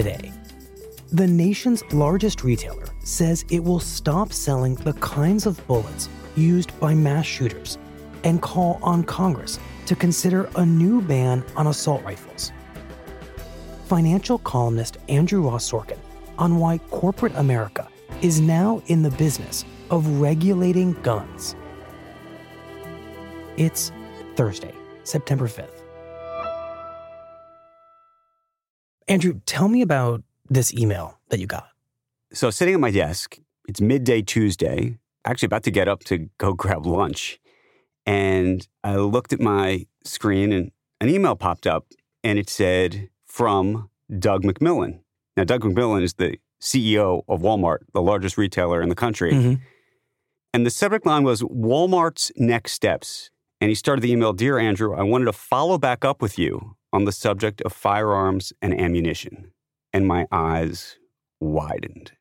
Today, the nation's largest retailer says it will stop selling the kinds of bullets used by mass shooters and call on Congress to consider a new ban on assault rifles. Financial columnist Andrew Ross Sorkin on why corporate America is now in the business of regulating guns. It's Thursday, September 5th. Andrew, tell me about this email that you got. So, sitting at my desk, it's midday Tuesday, actually about to get up to go grab lunch. And I looked at my screen and an email popped up and it said from Doug McMillon. Now, Doug McMillon is the CEO of Walmart, the largest retailer in the country. Mm-hmm. And the subject line was Walmart's next steps. And he started the email Dear Andrew, I wanted to follow back up with you on the subject of firearms and ammunition. And my eyes widened.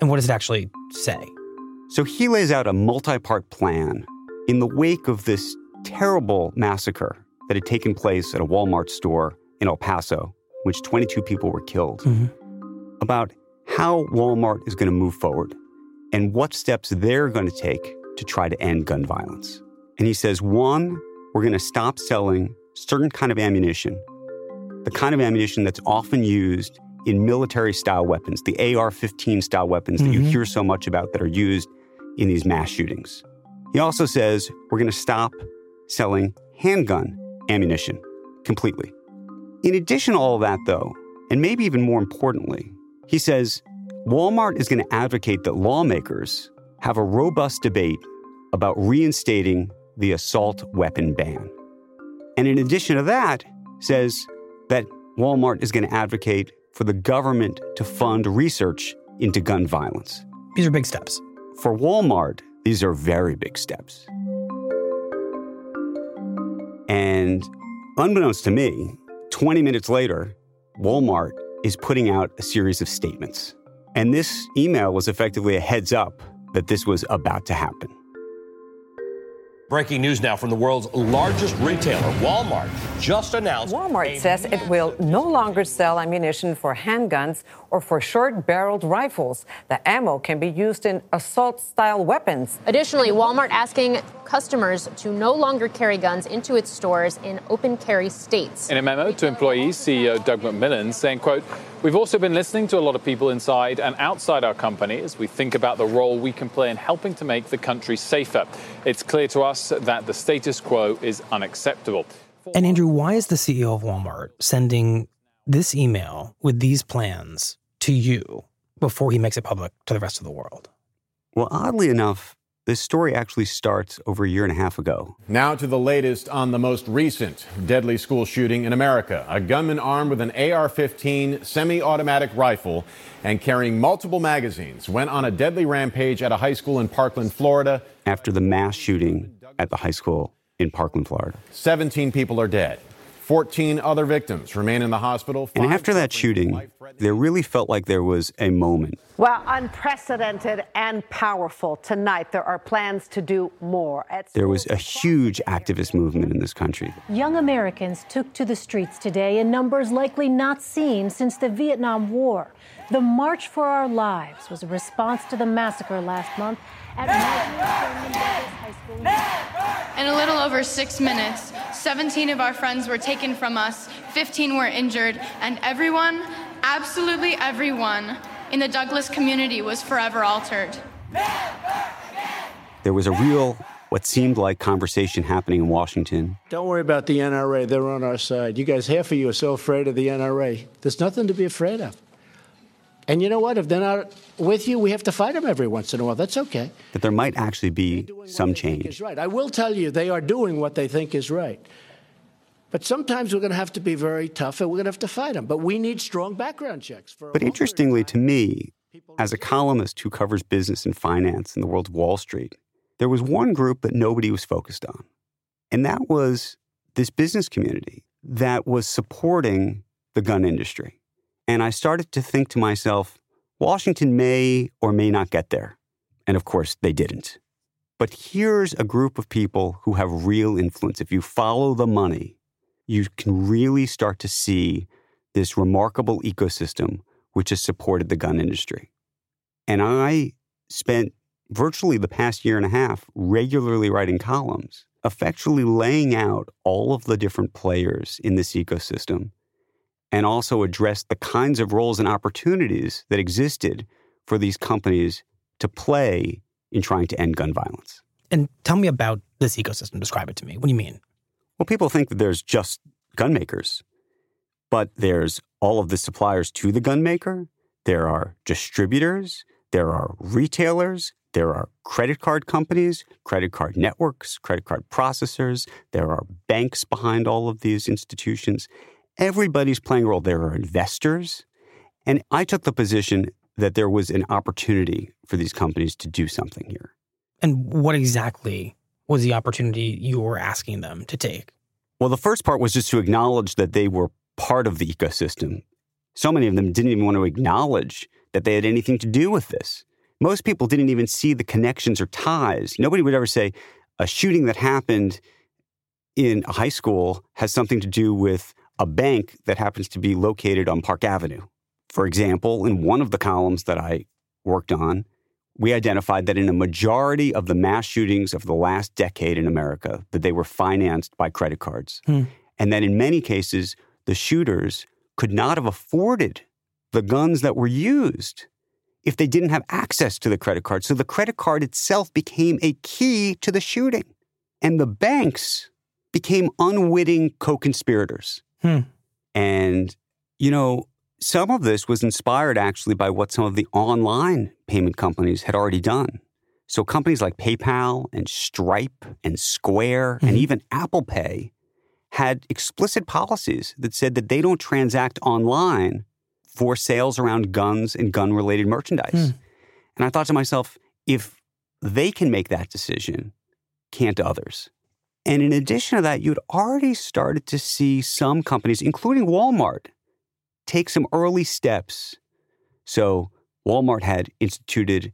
And what does it actually say? So he lays out a multi part plan in the wake of this terrible massacre that had taken place at a Walmart store in El Paso, which 22 people were killed, Mhm. about how Walmart is going to move forward and what steps they're going to take to try to end gun violence. And he says, one, we're going to stop selling certain kind of ammunition, the kind of ammunition that's often used in military style weapons, the AR 15 style weapons that you Mhm. hear so much about that are used in these mass shootings. He also says we're going to stop selling handgun ammunition completely. In addition to all that, though, and maybe even more importantly, he says Walmart is going to advocate that lawmakers have a robust debate about reinstating the assault weapon ban. And in addition to that, says that Walmart is going to advocate for the government to fund research into gun violence. These are big steps. For Walmart, these are very big steps. And unbeknownst to me, 20 minutes later, Walmart is putting out a series of statements. And this email was effectively a heads up that this was about to happen. Breaking news now from the world's largest retailer, Walmart, just announced. Walmart says it will no longer sell ammunition for handguns or for short barreled rifles. The ammo can be used in assault style weapons. Additionally, Walmart asking customers to no longer carry guns into its stores in open carry states. In a memo to employees, CEO Doug McMillon saying, quote, We've also been listening to a lot of people inside and outside our company as we think about the role we can play in helping to make the country safer. It's clear to us that the status quo is unacceptable. And Andrew, why is the CEO of Walmart sending this email with these plans to you before he makes it public to the rest of the world? Well, oddly enough, this story actually starts over a year and a half ago. Now to the latest on the most recent deadly school shooting in America. A gunman armed with an AR 15 semi automatic rifle and carrying multiple magazines went on a deadly rampage at a high school in Parkland, Florida. After the mass shooting at the high school in Parkland, Florida. 17 people are dead. 14 other victims remain in the hospital. And after that shooting, there really felt like there was a moment. Well, unprecedented and powerful. Tonight, there are plans to do more. there was a huge activist movement in this country. Young Americans took to the streets today in numbers likely not seen since the Vietnam War. The March for Our Lives was a response to the massacre last month at High School. In a little over six minutes, 17 of our friends were taken from us, 15 were injured, and everyone, absolutely everyone, in the Douglas community was forever altered. There was a real, what seemed like conversation happening in Washington. Don't worry about the NRA. They're on our side. You guys, half of you are so afraid of the NRA. There's nothing to be afraid of. And you know what? If they're not with you, we have to fight them every once in a while. That's okay. That there might actually be some change. Is right. I will tell you, they are doing what they think is right. But sometimes we're going to have to be very tough and we're going to have to fight them. But we need strong background checks. but interestingly to me, as a columnist who covers business and finance in the world of Wall Street, there was one group that nobody was focused on. And that was this business community that was supporting the gun industry. And I started to think to myself, Washington may or may not get there. And of course, they didn't. But here's a group of people who have real influence. If you follow the money, you can really start to see this remarkable ecosystem which has supported the gun industry. And I spent virtually the past year and a half regularly writing columns, effectually laying out all of the different players in this ecosystem and also address the kinds of roles and opportunities that existed for these companies to play in trying to end gun violence. And tell me about this ecosystem. Describe it to me. What do you mean? Well, people think that there's just gun makers, but there's all of the suppliers to the gun maker. There are distributors, there are retailers, there are credit card companies, credit card networks, credit card processors, there are banks behind all of these institutions. Everybody's playing a role. There are investors. And I took the position that there was an opportunity for these companies to do something here. And what exactly was the opportunity you were asking them to take? Well, the first part was just to acknowledge that they were part of the ecosystem. So many of them didn't even want to acknowledge that they had anything to do with this. Most people didn't even see the connections or ties. Nobody would ever say a shooting that happened in a high school has something to do with a bank that happens to be located on Park Avenue. For example, in one of the columns that I worked on, we identified that in a majority of the mass shootings of the last decade in America, that they were financed by credit cards. Hmm. And that in many cases, the shooters could not have afforded the guns that were used if they didn't have access to the credit card. So the credit card itself became a key to the shooting. And the banks became unwitting co conspirators. Hmm. And, you know, some of this was inspired actually by what some of the online payment companies had already done. So companies like PayPal and Stripe and Square mm-hmm. and even Apple Pay had explicit policies that said that they don't transact online for sales around guns and gun related merchandise. Mm. And I thought to myself, if they can make that decision, can't others? And in addition to that, you'd already started to see some companies, including Walmart, take some early steps. So Walmart had instituted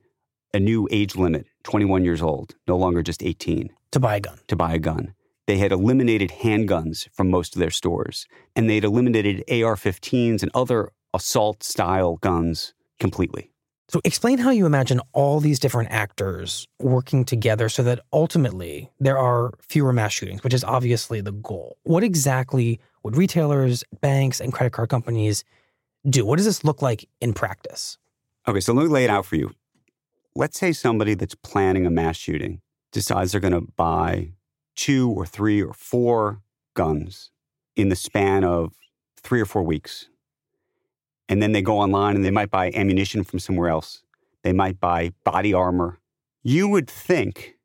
a new age limit, 21 years old, no longer just 18. To buy a gun. To buy a gun. They had eliminated handguns from most of their stores, and they'd eliminated AR 15s and other assault style guns completely. So, explain how you imagine all these different actors working together so that ultimately there are fewer mass shootings, which is obviously the goal. What exactly would retailers, banks, and credit card companies do? What does this look like in practice? Okay, so let me lay it out for you. Let's say somebody that's planning a mass shooting decides they're going to buy two or three or four guns in the span of three or four weeks and then they go online and they might buy ammunition from somewhere else. They might buy body armor. You would think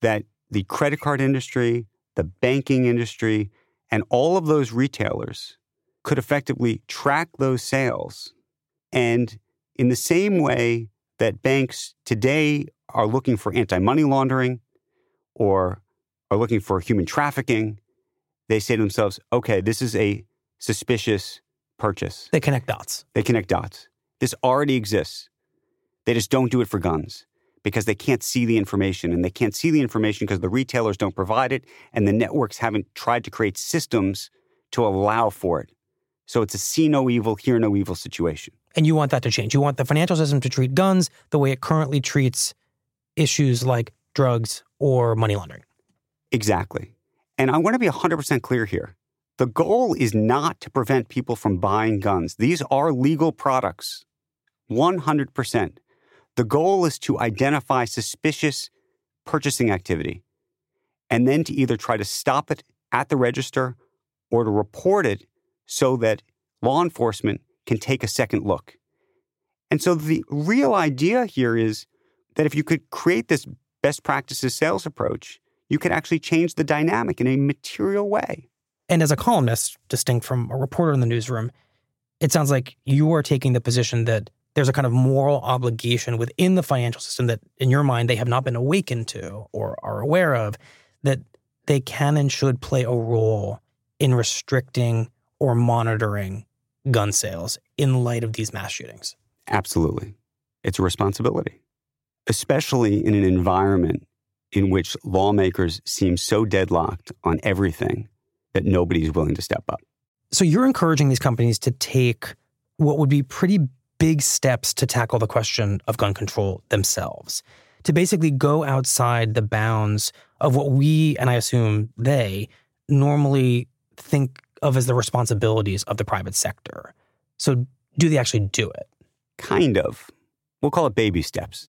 that the credit card industry, the banking industry, and all of those retailers could effectively track those sales. And in the same way that banks today are looking for anti money laundering or are looking for human trafficking, they say to themselves, okay, this is a suspicious purchase. They connect dots. They connect dots. This already exists. They just don't do it for guns because they can't see the information and they can't see the information because the retailers don't provide it and the networks haven't tried to create systems to allow for it. So it's a see no evil, hear no evil situation. And you want that to change. You want the financial system to treat guns the way it currently treats issues like drugs or money laundering. Exactly. And I want to be 100% clear here. The goal is not to prevent people from buying guns. These are legal products. 100%. The goal is to identify suspicious purchasing activity and then to either try to stop it at the register or to report it so that law enforcement can take a second look. And so the real idea here is that if you could create this best practices sales approach, you could actually change the dynamic in a material way. And as a columnist, distinct from a reporter in the newsroom, it sounds like you are taking the position that there's a kind of moral obligation within the financial system that, in your mind, they have not been awakened to or are aware of, that they can and should play a role in restricting or monitoring gun sales in light of these mass shootings. Absolutely. It's a responsibility, especially in an environment in which lawmakers seem so deadlocked on everything that nobody's willing to step up. So you're encouraging these companies to take what would be pretty big steps to tackle the question of gun control themselves, to basically go outside the bounds of what we, and I assume they, normally think of as the responsibilities of the private sector. So do they actually do it? Kind of. We'll call it baby steps.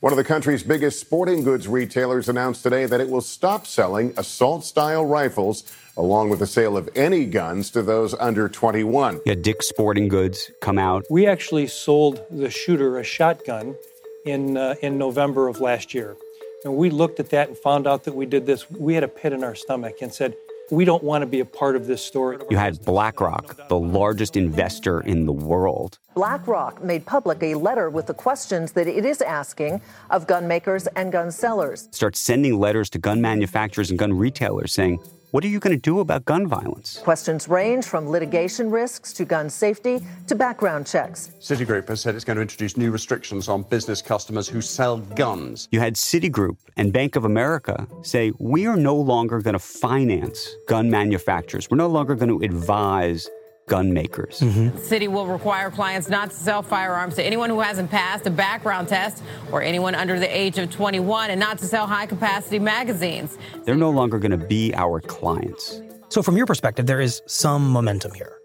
One of the country's biggest sporting goods retailers announced today that it will stop selling assault style rifles along with the sale of any guns to those under 21. Yeah, Dick's Sporting Goods come out. We actually sold the shooter a shotgun in uh, in November of last year. And we looked at that and found out that we did this. We had a pit in our stomach and said, we don't want to be a part of this story. You had BlackRock, the largest investor in the world. BlackRock made public a letter with the questions that it is asking of gun makers and gun sellers. Start sending letters to gun manufacturers and gun retailers saying, what are you going to do about gun violence? Questions range from litigation risks to gun safety to background checks. Citigroup has said it's going to introduce new restrictions on business customers who sell guns. You had Citigroup and Bank of America say, we are no longer going to finance gun manufacturers. We're no longer going to advise gun makers. Mm-hmm. The city will require clients not to sell firearms to anyone who hasn't passed a background test or anyone under the age of 21 and not to sell high capacity magazines. They're no longer going to be our clients. So, from your perspective, there is some momentum here.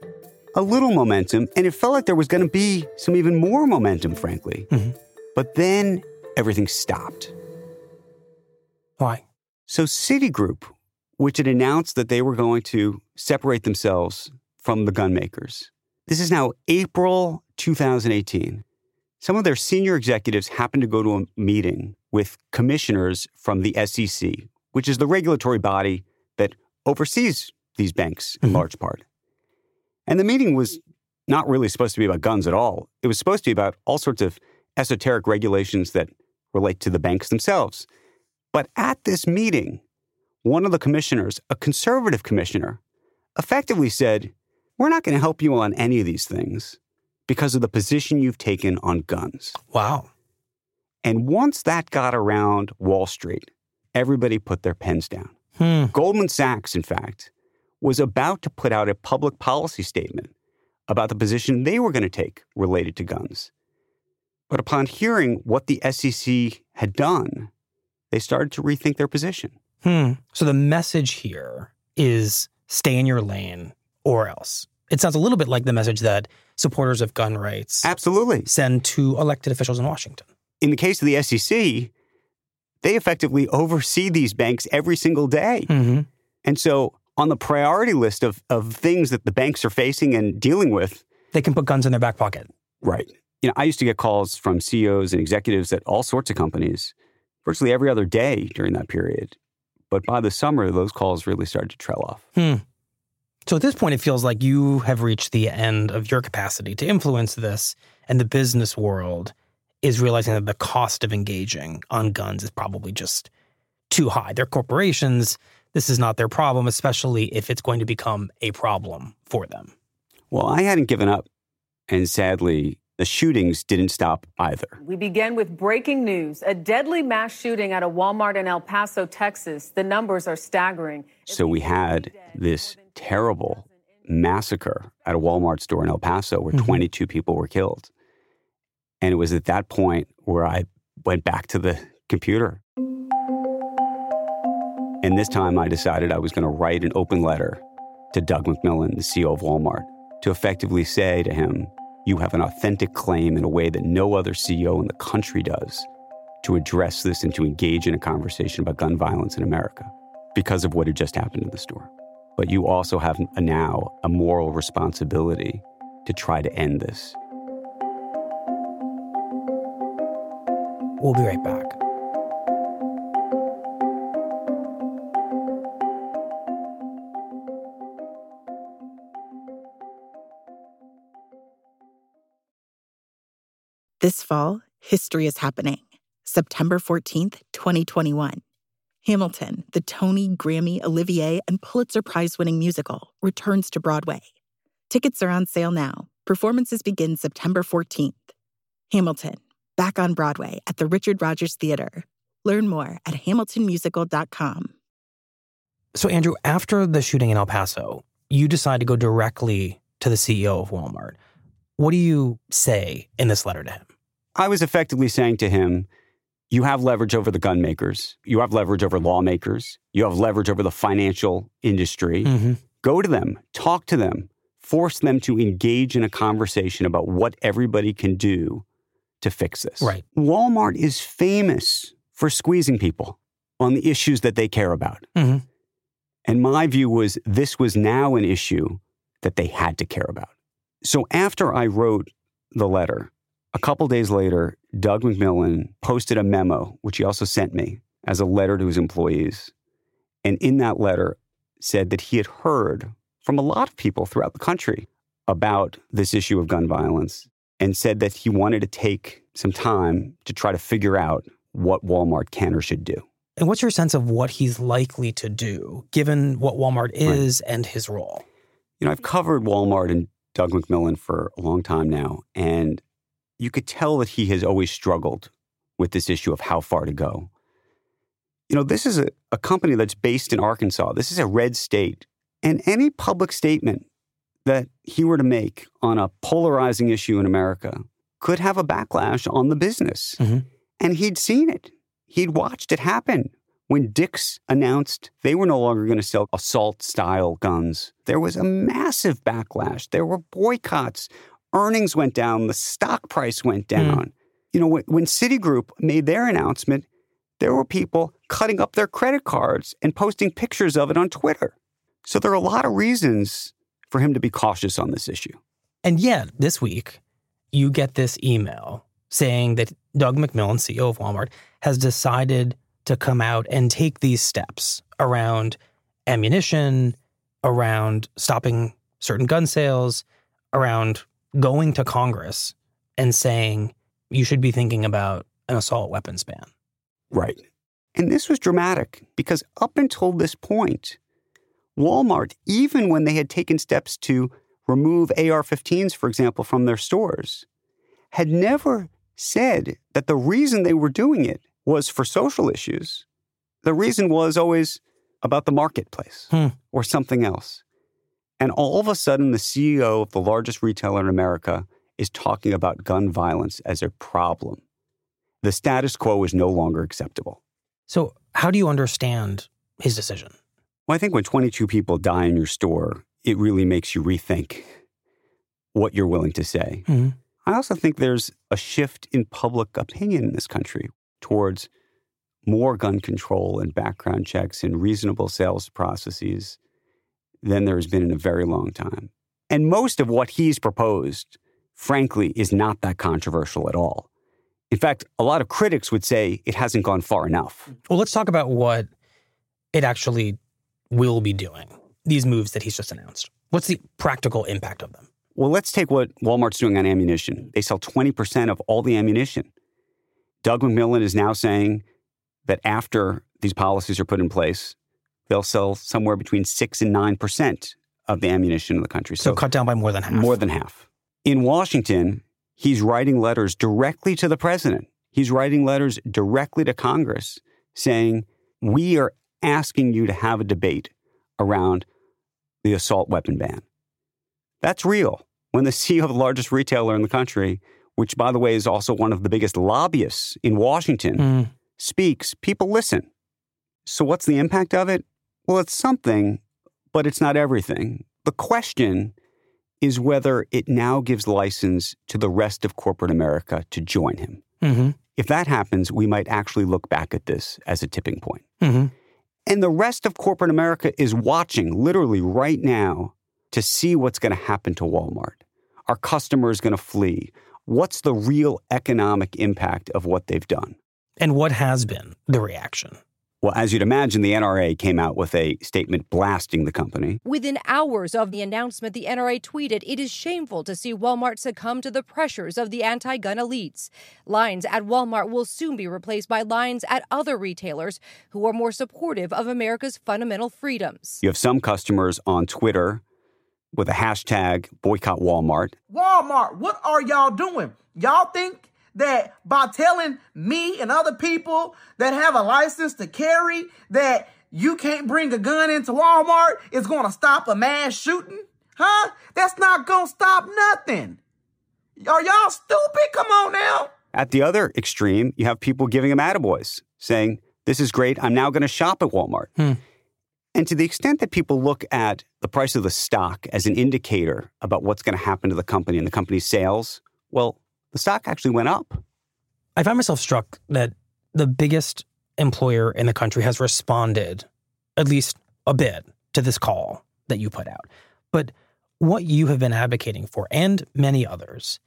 A little momentum, and it felt like there was going to be some even more momentum, frankly. Mm-hmm. But then everything stopped. Why? So, Citigroup, which had announced that they were going to separate themselves from the gun makers. This is now April 2018. Some of their senior executives happened to go to a meeting with commissioners from the SEC, which is the regulatory body that oversees these banks in mm-hmm. large part. And the meeting was not really supposed to be about guns at all. It was supposed to be about all sorts of esoteric regulations that relate to the banks themselves. But at this meeting, one of the commissioners, a conservative commissioner, effectively said, we're not going to help you on any of these things because of the position you've taken on guns. Wow. And once that got around Wall Street, everybody put their pens down. Hmm. Goldman Sachs, in fact, was about to put out a public policy statement about the position they were going to take related to guns. But upon hearing what the SEC had done, they started to rethink their position. Hmm. So the message here is stay in your lane, or else. It sounds a little bit like the message that supporters of gun rights absolutely send to elected officials in Washington. In the case of the SEC, they effectively oversee these banks every single day. Mm-hmm. And so, on the priority list of, of things that the banks are facing and dealing with, they can put guns in their back pocket. Right. You know, I used to get calls from CEOs and executives at all sorts of companies virtually every other day during that period. But by the summer, those calls really started to trail off. Hmm. So at this point, it feels like you have reached the end of your capacity to influence this, and the business world is realizing that the cost of engaging on guns is probably just too high. They're corporations. This is not their problem, especially if it's going to become a problem for them. Well, I hadn't given up. And sadly, the shootings didn't stop either. We begin with breaking news a deadly mass shooting at a Walmart in El Paso, Texas. The numbers are staggering. So we had this terrible massacre at a Walmart store in El Paso where Mhm. 22 people were killed. And it was at that point where I went back to the computer. And this time I decided I was going to write an open letter to Doug McMillon, the CEO of Walmart, to effectively say to him, You have an authentic claim in a way that no other CEO in the country does to address this and to engage in a conversation about gun violence in America because of what had just happened in the store. But you also have a- now a moral responsibility to try to end this. We'll be right back. This fall, history is happening. September 14th, 2021. Hamilton, the Tony, Grammy, Olivier, and Pulitzer Prize winning musical, returns to Broadway. Tickets are on sale now. Performances begin September 14th. Hamilton, back on Broadway at the Richard Rodgers Theater. Learn more at hamiltonmusical.com. So, Andrew, after the shooting in El Paso, you decide to go directly to the CEO of Walmart. What do you say in this letter to him? I was effectively saying to him, you have leverage over the gun makers. You have leverage over lawmakers. You have leverage over the financial industry. Go to them, talk to them, force them to engage in a conversation about what everybody can do to fix this. Right. Walmart is famous for squeezing people on the issues that they care about. Mhm. And my view was this was now an issue that they had to care about. So after I wrote the letter, a couple days later, Doug McMillon posted a memo, which he also sent me as a letter to his employees. And in that letter, said that he had heard from a lot of people throughout the country about this issue of gun violence and said that he wanted to take some time to try to figure out what Walmart can or should do. And what's your sense of what he's likely to do, given what Walmart is and his role? You know, I've covered Walmart and Doug McMillon for a long time now, and you could tell that he has always struggled with this issue of how far to go. You know, this is a, a company that's based in Arkansas. This is a red state. And any public statement that he were to make on a polarizing issue in America could have a backlash on the business. Mm-hmm. And he'd seen it. He'd watched it happen. When Dick's announced they were no longer going to sell assault style guns, there was a massive backlash. There were boycotts. Earnings went down. The stock price went hmm. down. You know, when, when Citigroup made their announcement, there were people cutting up their credit cards and posting pictures of it on Twitter. So there are a lot of reasons for him to be cautious on this issue. And yet, this week, you get this email saying that Doug McMillon, CEO of Walmart, has decided to come out and take these steps around ammunition, around stopping certain gun sales, around going to Congress and saying you should be thinking about an assault weapons ban. Right. And this was dramatic because up until this point, Walmart, even when they had taken steps to remove AR 15s, for example, from their stores, had never said that the reason they were doing it was for social issues. The reason was always about the marketplace hmm. or something else. And all of a sudden, the CEO of the largest retailer in America is talking about gun violence as a problem. The status quo is no longer acceptable. So, how do you understand his decision? Well, I think when 22 people die in your store, it really makes you rethink what you're willing to say. Mhm. I also think there's a shift in public opinion in this country towards more gun control and background checks and reasonable sales processes than there has been in a very long time. And most of what he's proposed, frankly, is not that controversial at all. In fact, a lot of critics would say it hasn't gone far enough. Well, let's talk about what it actually will be doing, these moves that he's just announced. What's the practical impact of them? Well, let's take what Walmart's doing on ammunition. They sell 20% of all the ammunition. Doug McMillon is now saying that after these policies are put in place, they'll sell somewhere between 6 and 9% of the ammunition in the country. So, cut down by more than half. More than half. In Washington, he's writing letters directly to the president. He's writing letters directly to Congress saying, We are asking you to have a debate around the assault weapon ban. That's real. When the CEO of the largest retailer in the country, which by the way is also one of the biggest lobbyists in Washington, Mm. speaks, people listen. So, what's the impact of it? Well, it's something, but it's not everything. The question is whether it now gives license to the rest of corporate America to join him. Mm-hmm. If that happens, we might actually look back at this as a tipping point. Mm-hmm. And the rest of corporate America is watching literally right now to see what's going to happen to Walmart. Are customers going to flee? What's the real economic impact of what they've done? And what has been the reaction? Well, as you'd imagine, the NRA came out with a statement blasting the company. Within hours of the announcement, the NRA tweeted, It is shameful to see Walmart succumb to the pressures of the anti gun elites. Lines at Walmart will soon be replaced by lines at other retailers who are more supportive of America's fundamental freedoms. You have some customers on Twitter with a hashtag boycott Walmart. Walmart, what are y'all doing? Y'all think that by telling me and other people that have a license to carry that you can't bring a gun into Walmart is going to stop a mass shooting? Huh? That's not going to stop nothing. Are y'all stupid? Come on now. At the other extreme, you have people giving them attaboys, saying, This is great. I'm now going to shop at Walmart. Hmm. And to the extent that people look at the price of the stock as an indicator about what's going to happen to the company and the company's sales, well, the stock actually went up. I find myself struck that the biggest employer in the country has responded, at least a bit, to this call that you put out. But what you have been advocating for, and many others,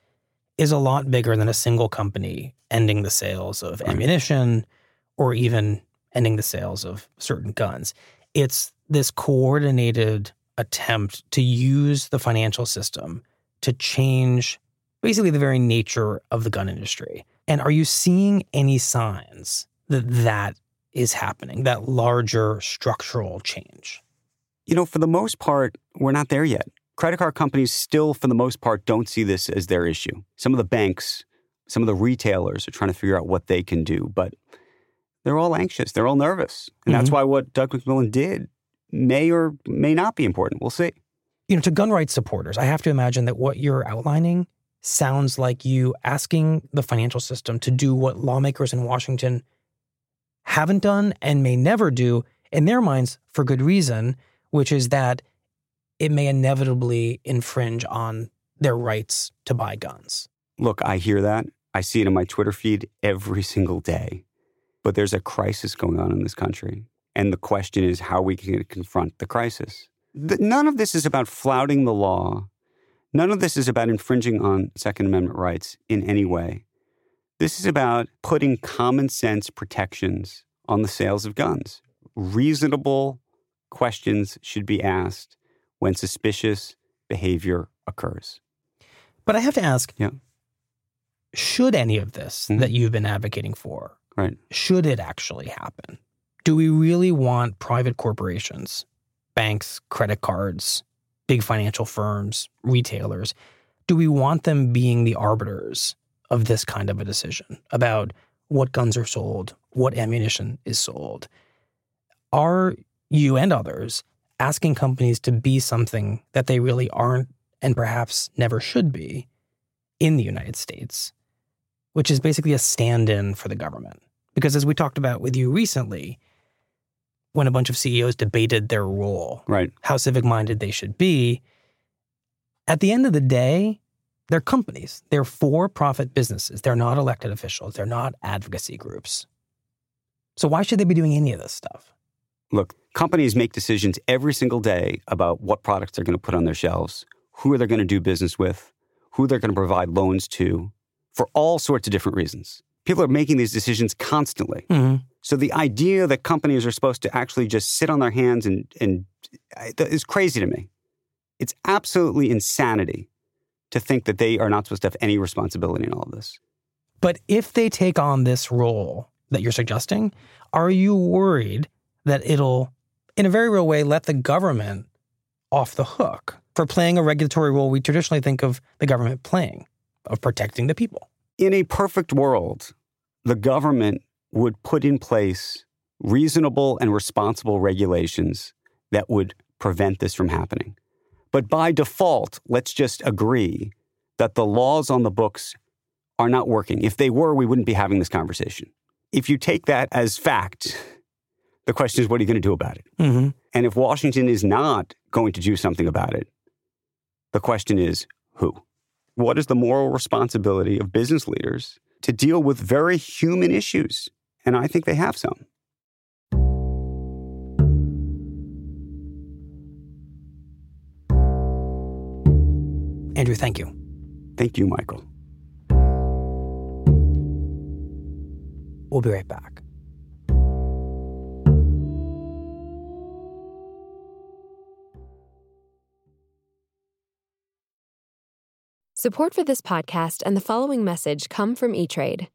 is a lot bigger than a single company ending the sales of ammunition or even ending the sales of certain guns. It's this coordinated attempt to use the financial system to change basically the very nature of the gun industry. And are you seeing any signs that that is happening, that larger structural change? You know, for the most part, we're not there yet. Credit card companies still, for the most part, don't see this as their issue. Some of the banks, some of the retailers are trying to figure out what they can do, but they're all anxious. They're all nervous. And that's Mhm. why what Doug McMillon did may or may not be important. We'll see. You know, to gun rights supporters, I have to imagine that what you're outlining sounds like you asking the financial system to do what lawmakers in Washington haven't done and may never do in their minds for good reason, which is that it may inevitably infringe on their rights to buy guns. Look, I hear that. I see it in my Twitter feed every single day. But there's a crisis going on in this country. And the question is how we can confront the crisis. Th- None of this is about flouting the law. None of this is about infringing on Second Amendment rights in any way. This is about putting common sense protections on the sales of guns. Reasonable questions should be asked when suspicious behavior occurs. But I have to ask Yeah. should any of this mm-hmm. that you've been advocating for, Right. should it actually happen? Do we really want private corporations, banks, credit cards, big financial firms, retailers? Do we want them being the arbiters of this kind of a decision about what guns are sold, what ammunition is sold? Are you and others asking companies to be something that they really aren't and perhaps never should be in the United States, which is basically a stand in for the government? Because as we talked about with you recently, when a bunch of CEOs debated their role, right. how civic minded they should be, at the end of the day, they're companies. They're for profit businesses. They're not elected officials. They're not advocacy groups. So why should they be doing any of this stuff? Look, companies make decisions every single day about what products they're going to put on their shelves, who they're going to do business with, who they're going to provide loans to, for all sorts of different reasons. People are making these decisions constantly. Mhm. So the idea that companies are supposed to actually just sit on their hands and, and is crazy to me. It's absolutely insanity to think that they are not supposed to have any responsibility in all of this. But if they take on this role that you're suggesting, are you worried that it'll, in a very real way, let the government off the hook for playing a regulatory role we traditionally think of the government playing, of protecting the people. In a perfect world, the government would put in place reasonable and responsible regulations that would prevent this from happening. But by default, let's just agree that the laws on the books are not working. If they were, we wouldn't be having this conversation. If you take that as fact, the question is, what are you going to do about it? Mm-hmm. And if Washington is not going to do something about it, the question is, who? What is the moral responsibility of business leaders to deal with very human issues? And I think they have some. Andrew, thank you. Thank you, Michael. We'll be right back. Support for this podcast and the following message come from E-Trade.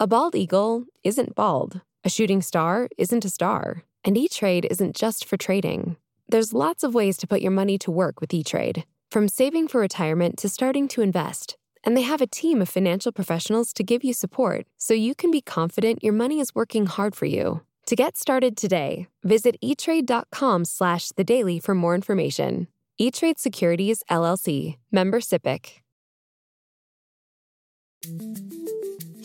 A bald eagle isn't bald. A shooting star isn't a star. And E-Trade isn't just for trading. There's lots of ways to put your money to work with E-Trade, from saving for retirement to starting to invest. And they have a team of financial professionals to give you support so you can be confident your money is working hard for you. To get started today, visit etrade.com slash the daily for more information. E-Trade Securities, LLC, member SIPC.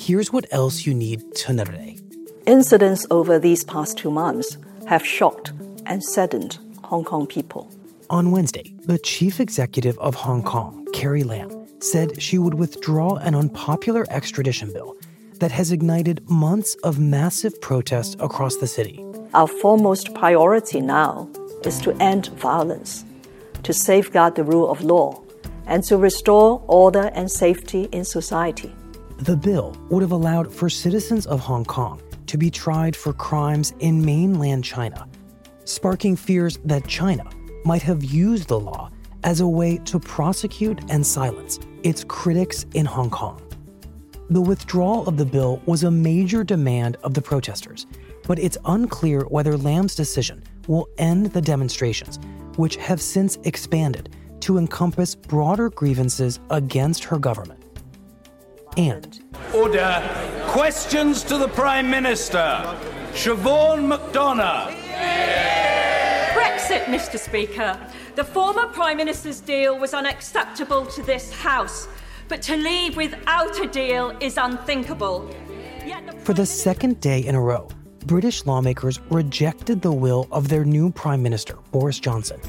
Here's what else you need to know today. Incidents over these past two months have shocked and saddened Hong Kong people. On Wednesday, the chief executive of Hong Kong, Carrie Lam, said she would withdraw an unpopular extradition bill that has ignited months of massive protests across the city. Our foremost priority now is to end violence, to safeguard the rule of law, and to restore order and safety in society. The bill would have allowed for citizens of Hong Kong to be tried for crimes in mainland China, sparking fears that China might have used the law as a way to prosecute and silence its critics in Hong Kong. The withdrawal of the bill was a major demand of the protesters, but it's unclear whether Lam's decision will end the demonstrations, which have since expanded to encompass broader grievances against her government. And Order. Questions to the Prime Minister. Siobhain McDonagh. Brexit, Mr. Speaker. The former Prime Minister's deal was unacceptable to this House, but to leave without a deal is unthinkable. for the second day in a row, British lawmakers rejected the will of their new Prime Minister, Boris Johnson,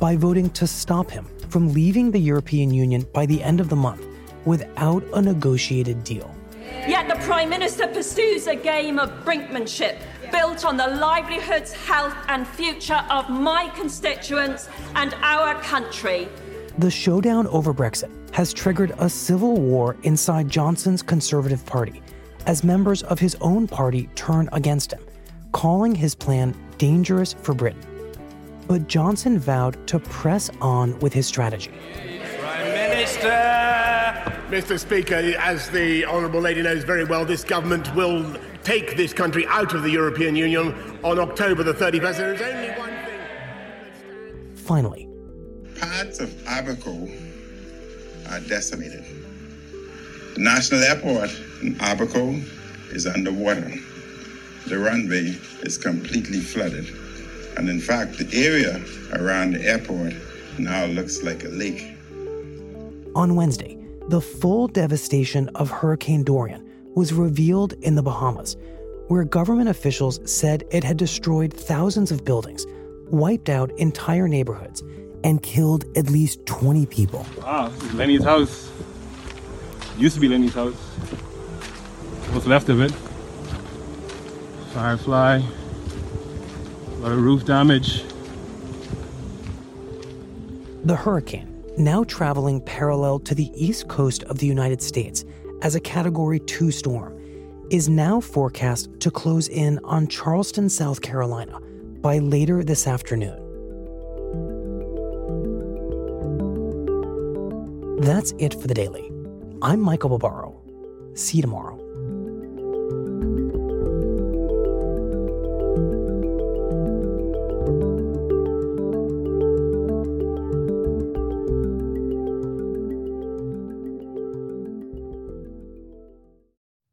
by voting to stop him from leaving the European Union by the end of the month without a negotiated deal. Yet the Prime Minister pursues a game of brinkmanship built on the livelihoods, health, and future of my constituents and our country. The showdown over Brexit has triggered a civil war inside Johnson's Conservative Party as members of his own party turn against him, calling his plan dangerous for Britain. But Johnson vowed to press on with his strategy. Prime Minister. Mr. Speaker, as the Honourable Lady knows very well, this government will take this country out of the European Union on October the 31st. There is only one thing. Finally, Parts of Abaco are decimated. The national airport in Abaco is underwater. The runway is completely flooded. And in fact, the area around the airport now looks like a lake. On Wednesday, the full devastation of Hurricane Dorian was revealed in the Bahamas, where government officials said it had destroyed thousands of buildings, wiped out entire neighborhoods, and killed at least 20 people. Ah, this is Lenny's house. Used to be Lenny's house. What's left of it? Firefly. A lot of roof damage. The hurricane, now traveling parallel to the east coast of the United States as a Category 2 storm, is now forecast to close in on Charleston, South Carolina by later this afternoon. That's it for the daily. I'm Michael Barbaro. See you tomorrow.